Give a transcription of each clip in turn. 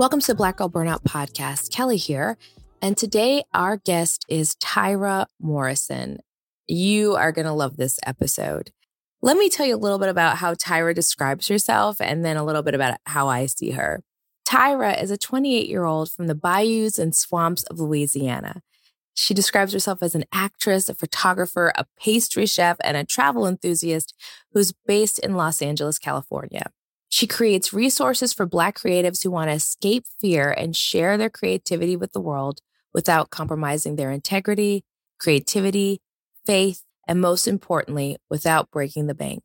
Welcome to Black Girl Burnout Podcast. Kelley here. And today our guest is Tyra Morrison. You are going to love this episode. Let me tell you a little bit about how Tyra describes herself and then a little bit about how I see her. Tyra is a 28 year old from the bayous and swamps of Louisiana. She describes herself as an actress, a photographer, a pastry chef, and a travel enthusiast who's based in Los Angeles, California. She creates resources for Black creatives who want to escape fear and share their creativity with the world without compromising their integrity, creativity, faith, and most importantly, without breaking the bank.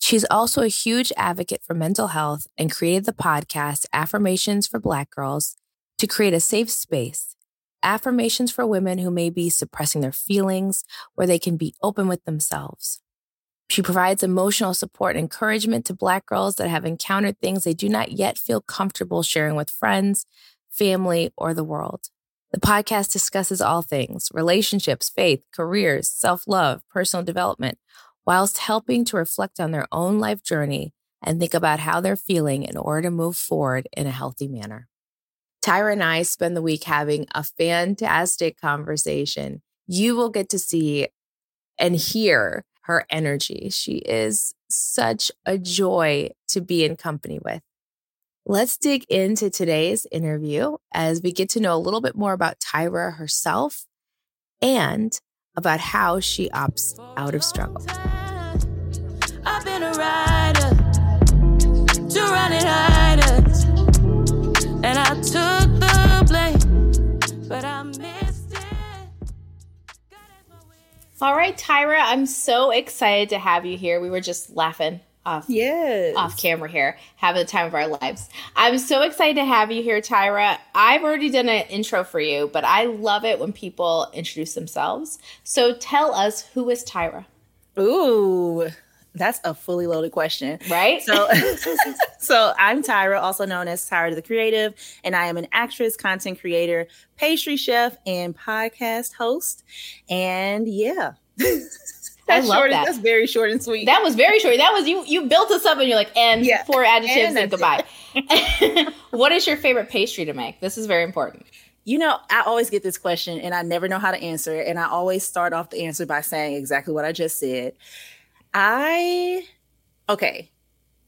She's also a huge advocate for mental health and created the podcast Affirmations for Black Girls to create a safe space. Affirmations for women who may be suppressing their feelings, where they can be open with themselves. She provides emotional support and encouragement to Black girls that have encountered things they do not yet feel comfortable sharing with friends, family, or the world. The podcast discusses all things relationships, faith, careers, self love, personal development, whilst helping to reflect on their own life journey and think about how they're feeling in order to move forward in a healthy manner. Tyra and I spend the week having a fantastic conversation. You will get to see and hear her energy. She is such a joy to be in company with. Let's dig into today's interview as we get to know a little bit more about Tyra herself and about how she opts out of struggle. I've been a rider to run it harder, All right, Tyra, I'm so excited to have you here. We were just laughing off yes. off camera here, having the time of our lives. I'm so excited to have you here, Tyra. I've already done an intro for you, but I love it when people introduce themselves. So tell us who is Tyra? Ooh, that's a fully loaded question. Right? So so I'm Tyra, also known as Tyra the Creative, and I am an actress, content creator, pastry chef, and podcast host. And yeah. That's short. That. That's very short and sweet. That was very short. That was you. You built us up, and you're like, and yeah. four adjectives and, and goodbye. what is your favorite pastry to make? This is very important. You know, I always get this question, and I never know how to answer it. And I always start off the answer by saying exactly what I just said. I okay.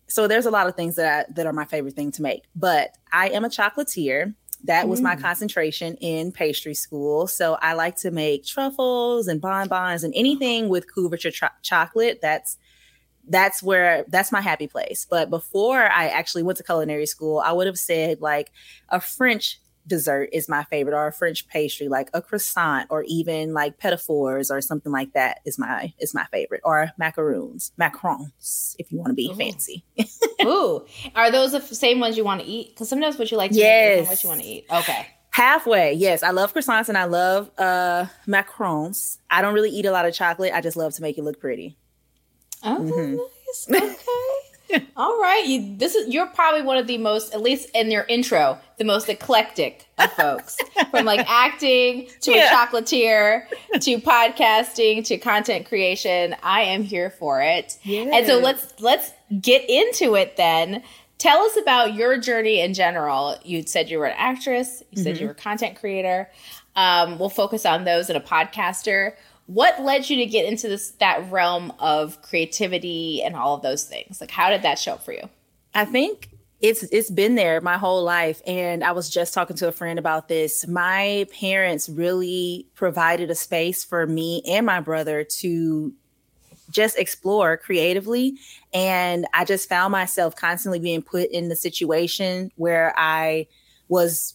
So there's a lot of things that I, that are my favorite thing to make, but I am a chocolatier. That was mm. my concentration in pastry school. So I like to make truffles and bonbons and anything with couverture tr- chocolate. That's that's where that's my happy place. But before I actually went to culinary school, I would have said like a French dessert is my favorite or a french pastry like a croissant or even like fours or something like that is my is my favorite or macaroons macarons if you want to be Ooh. fancy Ooh, are those the same ones you want to eat? Because sometimes what you like to yes. eat what you want to eat. Okay. Halfway, yes. I love croissants and I love uh macarons. I don't really eat a lot of chocolate. I just love to make it look pretty. Oh, mm-hmm. nice. Okay. All right, you, this is you're probably one of the most, at least in your intro, the most eclectic of folks. From like acting to yeah. a chocolatier to podcasting to content creation. I am here for it. Yes. And so let's let's get into it then. Tell us about your journey in general. You said you were an actress. You said mm-hmm. you were a content creator. Um, we'll focus on those in a podcaster what led you to get into this that realm of creativity and all of those things? Like how did that show up for you? I think it's it's been there my whole life. And i was just talking to a friend about this. My parents really provided a space for me and my brother to just explore creatively. And i just found myself constantly being put in the situation where i was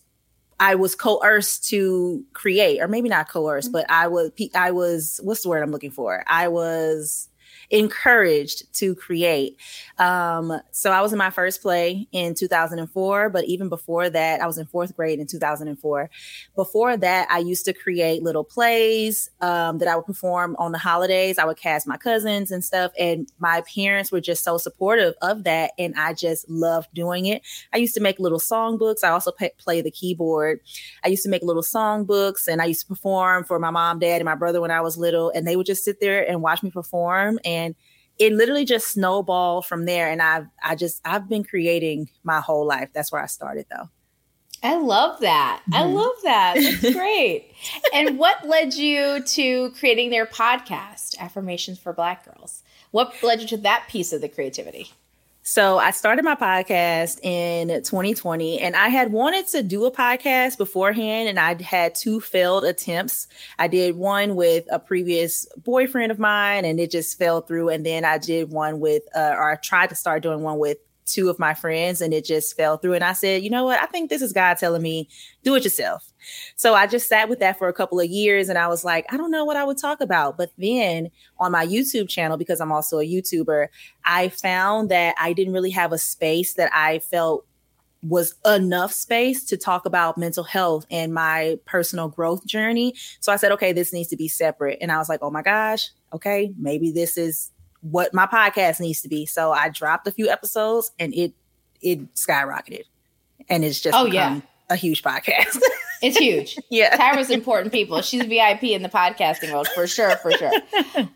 I was coerced to create, or maybe not coerced, mm-hmm. but I was I was what's the word I'm looking for? I was encouraged to create. Um, so I was in my first play in 2004, but even before that, I was in fourth grade in 2004. Before that, I used to create little plays um, that I would perform on the holidays. I would cast my cousins and stuff, and my parents were just so supportive of that, and I just loved doing it. I used to make little song books. I also play the keyboard. I used to make little song books, and I used to perform for my mom, dad, and my brother when I was little, and they would just sit there and watch me perform and and it literally just snowballed from there and i've i just i've been creating my whole life that's where i started though I love that. Mm-hmm. I love that. That's great. and what led you to creating their podcast, Affirmations for Black Girls? What led you to that piece of the creativity? So I started my podcast in 2020 and I had wanted to do a podcast beforehand and I'd had two failed attempts. I did one with a previous boyfriend of mine and it just fell through. And then I did one with, uh, or I tried to start doing one with two of my friends and it just fell through. And I said, you know what? I think this is God telling me, do it yourself. So I just sat with that for a couple of years and I was like, I don't know what I would talk about. But then on my YouTube channel, because I'm also a YouTuber, I found that I didn't really have a space that I felt was enough space to talk about mental health and my personal growth journey. So I said, okay, this needs to be separate. And I was like, oh my gosh, okay, maybe this is what my podcast needs to be. So I dropped a few episodes and it it skyrocketed. And it's just oh yeah a huge podcast. it's huge. Yeah. Tyra's important people. She's a VIP in the podcasting world for sure, for sure.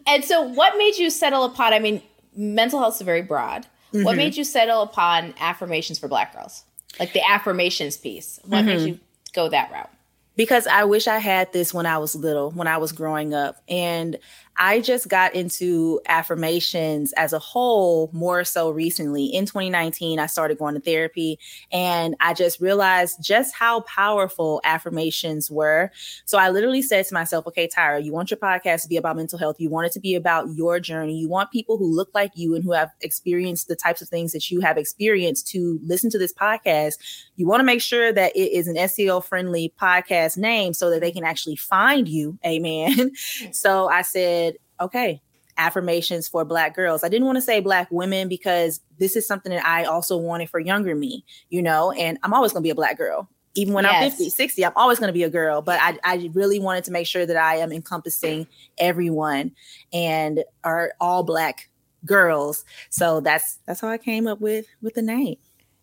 And so what made you settle upon I mean, mental health is very broad. Mm-hmm. What made you settle upon affirmations for black girls? Like the affirmations piece. What mm-hmm. made you go that route? Because I wish I had this when I was little, when I was growing up. And I just got into affirmations as a whole more so recently. In 2019, I started going to therapy and I just realized just how powerful affirmations were. So I literally said to myself, okay, Tyra, you want your podcast to be about mental health. You want it to be about your journey. You want people who look like you and who have experienced the types of things that you have experienced to listen to this podcast. You want to make sure that it is an SEO friendly podcast name so that they can actually find you. Amen. so I said, okay, affirmations for black girls. I didn't want to say black women because this is something that I also wanted for younger me, you know, and I'm always going to be a black girl. Even when yes. I'm 50, 60, I'm always going to be a girl, but I, I really wanted to make sure that I am encompassing everyone and are all black girls. So that's that's how I came up with with the name.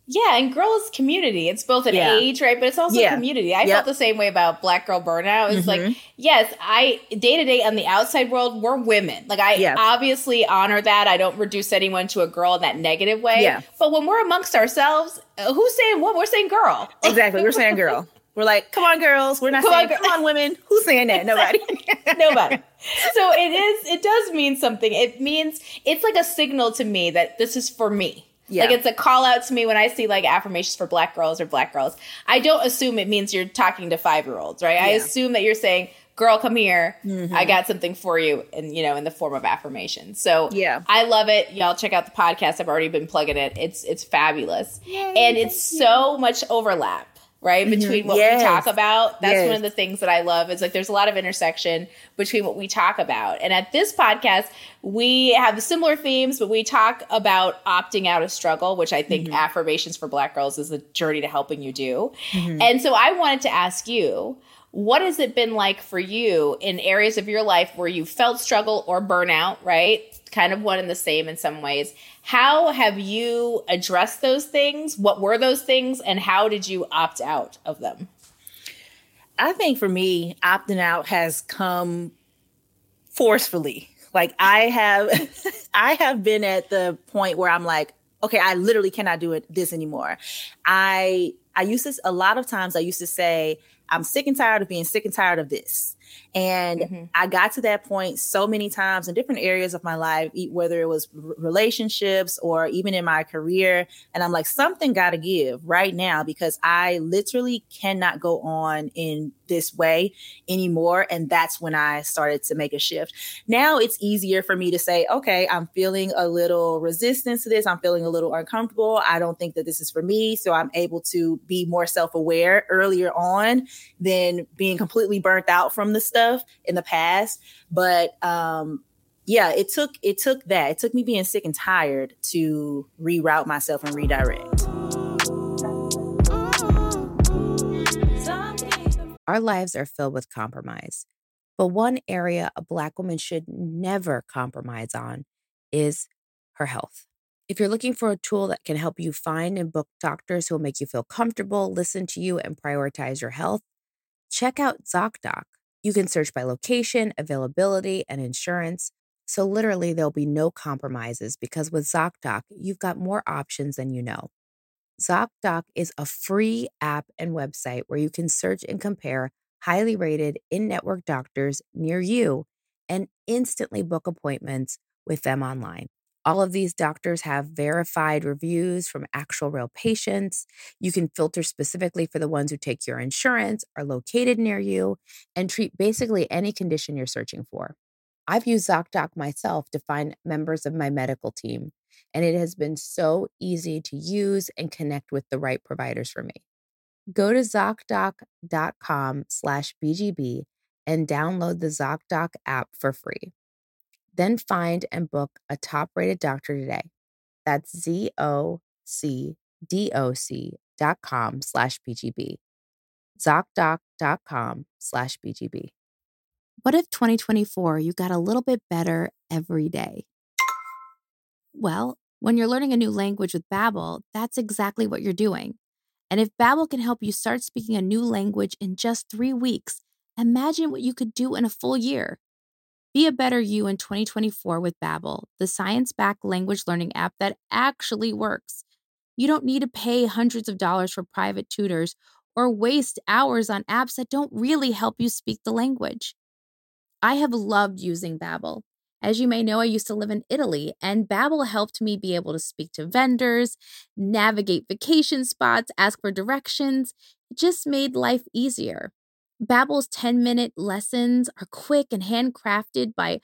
Yeah, and girls community. It's both an yeah. age, right? But it's also yeah. community. I yep. felt the same way about Black Girl Burnout. It's mm-hmm. like, yes, I day to day on the outside world, we're women. Like I yeah. obviously honor that. I don't reduce anyone to a girl in that negative way. Yeah. But when we're amongst ourselves, uh, who's saying what? We're saying girl. Exactly. We're saying girl. We're like, come on, girls. We're not come saying, on, come on, women. Who's saying that? Nobody. Nobody. So it is, it does mean something. It means, it's like a signal to me that this is for me. Yeah. Like it's a call out to me when I see like affirmations for black girls or black girls. I don't assume it means you're talking to five year olds, right? Yeah. I assume that you're saying, girl, come here. Mm-hmm. I got something for you. And, you know, in the form of affirmation. So yeah, I love it. Y'all check out the podcast. I've already been plugging it. It's, it's fabulous. Yay, and it's so much overlap right? Mm-hmm. Between what yes. we talk about. That's yes. one of the things that I love is like there's a lot of intersection between what we talk about. And at this podcast, we have similar themes, but we talk about opting out of struggle, which I think mm-hmm. affirmations for black girls is a journey to helping you do. Mm-hmm. And so I wanted to ask you, what has it been like for you in areas of your life where you felt struggle or burnout, right? Kind of one and the same in some ways. How have you addressed those things? What were those things? And how did you opt out of them? I think for me, opting out has come forcefully. Like I have I have been at the point where I'm like, okay, I literally cannot do it this anymore. I I used to a lot of times I used to say, I'm sick and tired of being sick and tired of this. And mm-hmm. I got to that point so many times in different areas of my life, whether it was relationships or even in my career. And I'm like, something got to give right now because I literally cannot go on in this way anymore. And that's when I started to make a shift. Now it's easier for me to say, okay, I'm feeling a little resistance to this. I'm feeling a little uncomfortable. I don't think that this is for me. So I'm able to be more self aware earlier on than being completely burnt out from the stuff in the past. But, um, yeah, it took it took that. It took me being sick and tired to reroute myself and redirect. Our lives are filled with compromise. But one area a Black woman should never compromise on is her health. If you're looking for a tool that can help you find and book doctors who will make you feel comfortable, listen to you, and prioritize your health, check out ZocDoc. You can search by location, availability, and insurance. So, literally, there'll be no compromises because with ZocDoc, you've got more options than you know. ZocDoc is a free app and website where you can search and compare highly rated in network doctors near you and instantly book appointments with them online. All of these doctors have verified reviews from actual real patients. You can filter specifically for the ones who take your insurance, are located near you, and treat basically any condition you're searching for. I've used ZocDoc myself to find members of my medical team, and it has been so easy to use and connect with the right providers for me. Go to ZocDoc.com slash BGB and download the ZocDoc app for free. Then find and book a top rated doctor today. That's Z O C D O C dot com slash BGB. ZocDoc.com slash BGB. What if 2024 you got a little bit better every day? Well, when you're learning a new language with Babbel, that's exactly what you're doing. And if Babbel can help you start speaking a new language in just 3 weeks, imagine what you could do in a full year. Be a better you in 2024 with Babbel, the science-backed language learning app that actually works. You don't need to pay hundreds of dollars for private tutors or waste hours on apps that don't really help you speak the language. I have loved using Babbel. As you may know, I used to live in Italy, and Babbel helped me be able to speak to vendors, navigate vacation spots, ask for directions. It just made life easier. Babbel's 10-minute lessons are quick and handcrafted by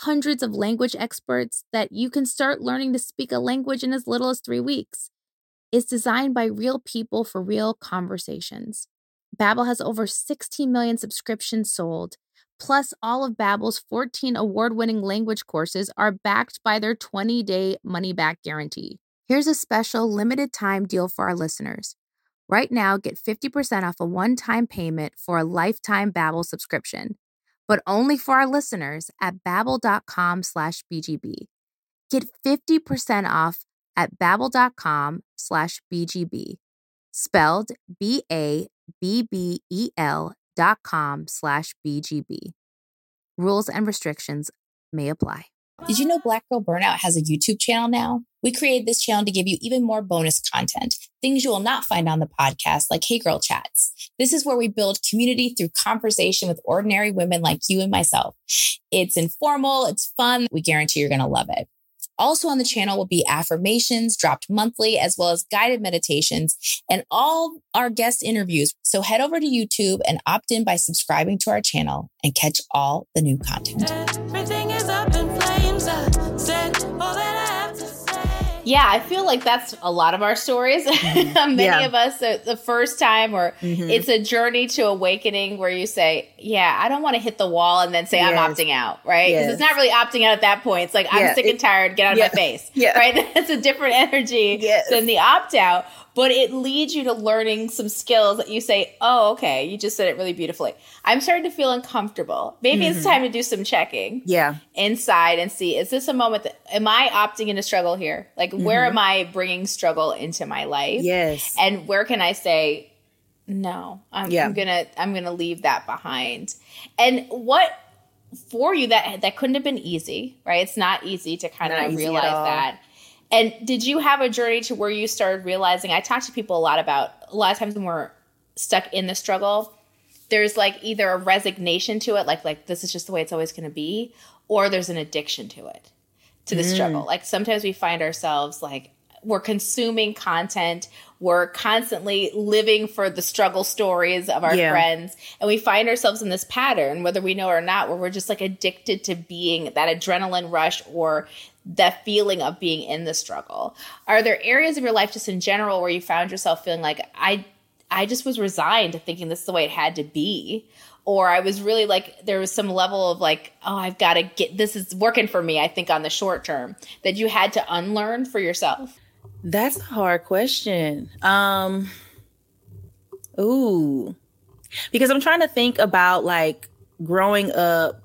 hundreds of language experts that you can start learning to speak a language in as little as 3 weeks. It's designed by real people for real conversations. Babbel has over 16 million subscriptions sold. Plus, all of Babbel's 14 award-winning language courses are backed by their 20-day money-back guarantee. Here's a special limited-time deal for our listeners. Right now, get 50% off a one-time payment for a lifetime Babbel subscription, but only for our listeners at babbel.com slash BGB. Get 50% off at babbel.com slash BGB, spelled B-A-B-B-E-L dot com slash BGB. Rules and restrictions may apply. Did you know Black Girl Burnout has a YouTube channel now? We created this channel to give you even more bonus content, things you will not find on the podcast, like Hey Girl Chats. This is where we build community through conversation with ordinary women like you and myself. It's informal, it's fun. We guarantee you're going to love it. Also on the channel will be affirmations dropped monthly, as well as guided meditations and all our guest interviews. So head over to YouTube and opt in by subscribing to our channel and catch all the new content. Yeah, I feel like that's a lot of our stories. Mm-hmm. Many yeah. of us, the, the, first time, or mm-hmm. it's a journey to awakening where you say, Yeah, I don't want to hit the wall and then say, yes. I'm opting out, right? Because yes. it's not really opting out at that point. It's like, I'm sick and tired, get out yeah. of my face, yeah. right? That's a different energy yes. than the opt out but it leads you to learning some skills that you say, oh, okay, you just said it really beautifully. I'm starting to feel uncomfortable. Maybe mm-hmm. it's time to do some checking. Yeah. Inside and see, is this a moment that, am I opting into struggle here? Like, mm-hmm. where am I bringing struggle into my life? Yes. And where can I say, no, I'm, yeah. I'm gonna, I'm gonna leave that behind. And what, for you that that couldn't have been easy, right? It's not easy to kind not of realize that and did you have a journey to where you started realizing? I talk to people a lot about a lot of times when we're stuck in the struggle, there's like either a resignation to it, like like this is just the way it's always going to be, or there's an addiction to it, to the mm. struggle. Like sometimes we find ourselves like we're consuming content we're constantly living for the struggle stories of our yeah. friends and we find ourselves in this pattern whether we know or not where we're just like addicted to being that adrenaline rush or that feeling of being in the struggle are there areas of your life just in general where you found yourself feeling like i i just was resigned to thinking this is the way it had to be or I was really like there was some level of like, oh, I've got to get this is working for me, I think on the short term that you had to unlearn for yourself. That's a hard question. Um ooh. Because I'm trying to think about like growing up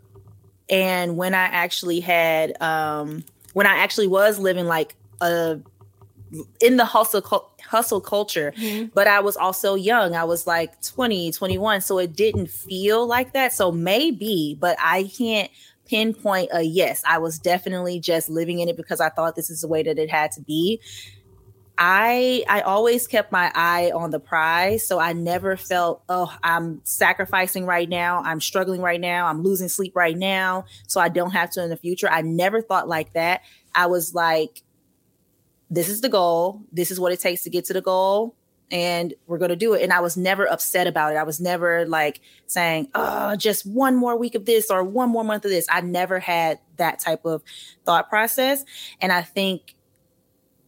and when I actually had um when I actually was living like a in the hustle hustle culture mm-hmm. but I was also young. I was like 20, 21, so it didn't feel like that. So maybe, but I can't pinpoint a yes. I was definitely just living in it because I thought this is the way that it had to be I I always kept my eye on the prize, so I never felt, oh, I'm sacrificing right now, I'm struggling right now, I'm losing sleep right now, so I don't have to in the future. I never thought like that. I was like, this is the goal, this is what it takes to get to the goal, and we're going to do it. And I was never upset about it. I was never like saying, oh, just one more week of this or one more month of this. I never had that type of thought process. And I think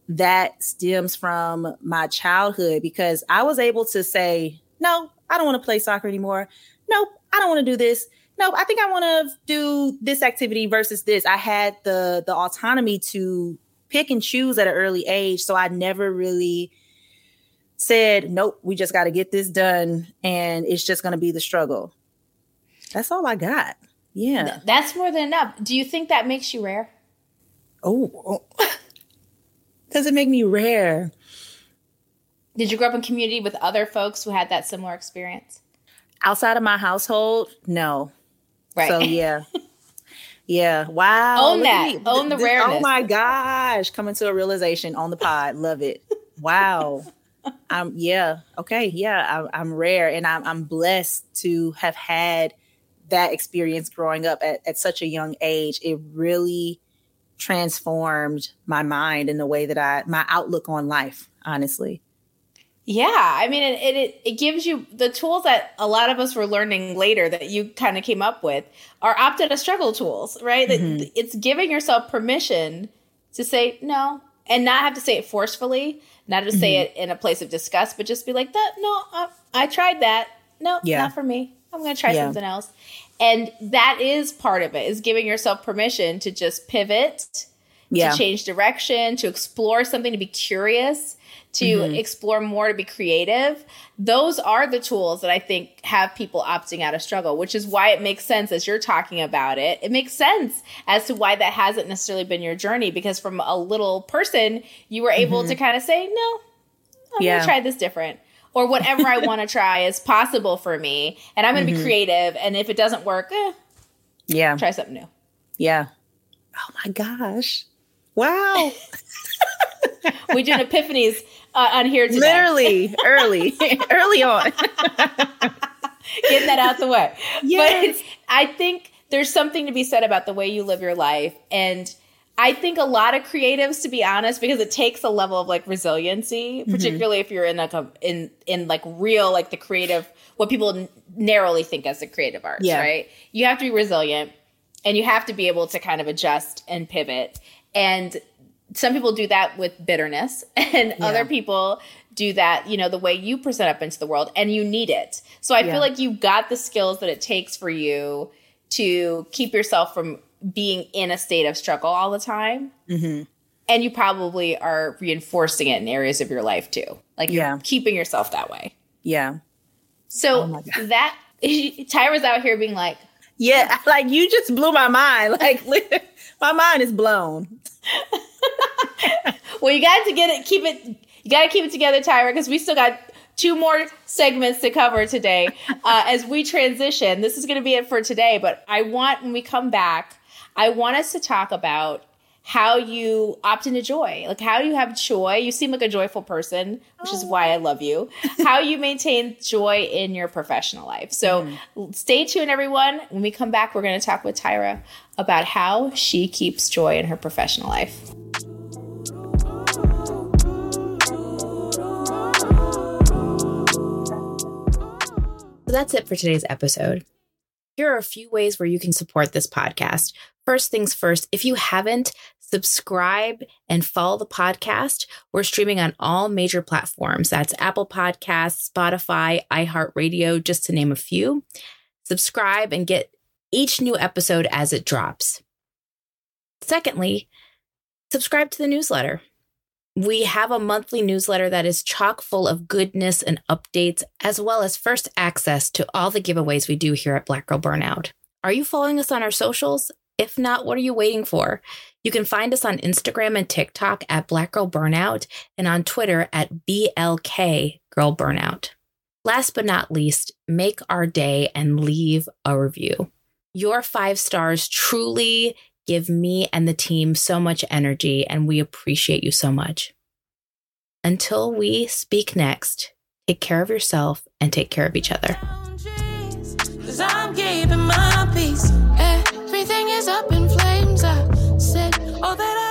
that stems from my childhood because I was able to say, no, I don't want to play soccer anymore. Nope, I don't want to do this. Nope, I think I want to do this activity versus this. I had the the autonomy to pick and choose at an early age, so I never really said, "Nope, we just got to get this done and it's just going to be the struggle." That's all I got. Yeah. That's more than enough. Do you think that makes you rare? Oh. oh. Does it make me rare? Did you grow up in community with other folks who had that similar experience? Outside of my household, no. Right. So yeah. Yeah. Wow. Own that. Own the this, rareness. Oh my gosh. Coming to a realization on the pod. Love it. Wow. I'm yeah. Okay. Yeah. I'm, I'm rare and I'm, I'm blessed to have had that experience growing up at, at such a young age. It really transformed my mind in the way that I my outlook on life, honestly. Yeah, I mean, it, it it gives you the tools that a lot of us were learning later that you kind of came up with are opt out of struggle tools, right? Mm-hmm. It's giving yourself permission to say no and not have to say it forcefully, not to mm-hmm. say it in a place of disgust, but just be like, "That no, I, I tried that. No, yeah. not for me. I'm going to try yeah. something else." And that is part of it is giving yourself permission to just pivot, yeah. to change direction, to explore something, to be curious, to mm-hmm. explore more, to be creative. Those are the tools that I think have people opting out of struggle, which is why it makes sense as you're talking about it. It makes sense as to why that hasn't necessarily been your journey because from a little person, you were able mm-hmm. to kind of say, no, I'm yeah. going to try this different or whatever I want to try is possible for me. And I'm going to mm-hmm. be creative. And if it doesn't work, eh, yeah, try something new. Yeah. Oh my gosh. Wow. we doing epiphanies uh, on here today. Literally early, early on. Getting that out the way. Yes. But I think there's something to be said about the way you live your life. And I think a lot of creatives, to be honest, because it takes a level of like resiliency, mm-hmm. particularly if you're in like a in in like real like the creative what people n- narrowly think as the creative arts, yeah. right? You have to be resilient and you have to be able to kind of adjust and pivot. And some people do that with bitterness, and yeah. other people do that, you know, the way you present up into the world, and you need it. So I yeah. feel like you've got the skills that it takes for you to keep yourself from being in a state of struggle all the time. Mm-hmm. And you probably are reinforcing it in areas of your life too. Like you're yeah. keeping yourself that way. Yeah. So oh that Tyra's out here being like, yeah, like you just blew my mind. Like my mind is blown. well, you got to get it, keep it, you got to keep it together, Tyra, because we still got two more segments to cover today uh, as we transition. This is going to be it for today, but I want when we come back I want us to talk about how you opt into joy. Like, how you have joy? You seem like a joyful person, which oh. is why I love you. how you maintain joy in your professional life. So, mm. stay tuned, everyone. When we come back, we're going to talk with Tyra about how she keeps joy in her professional life. So that's it for today's episode. Here are a few ways where you can support this podcast. First things first, if you haven't, subscribe and follow the podcast. We're streaming on all major platforms. That's Apple Podcasts, Spotify, iHeartRadio, just to name a few. Subscribe and get each new episode as it drops. Secondly, subscribe to the newsletter. We have a monthly newsletter that is chock full of goodness and updates, as well as first access to all the giveaways we do here at Black Girl Burnout. Are you following us on our socials? If not, what are you waiting for? You can find us on Instagram and TikTok at Black Girl Burnout and on Twitter at BLK Girl Burnout. Last but not least, make our day and leave a review. Your five stars truly give me and the team so much energy, and we appreciate you so much. until we speak next, take care of yourself and take care of each other is up in flames. I said all that I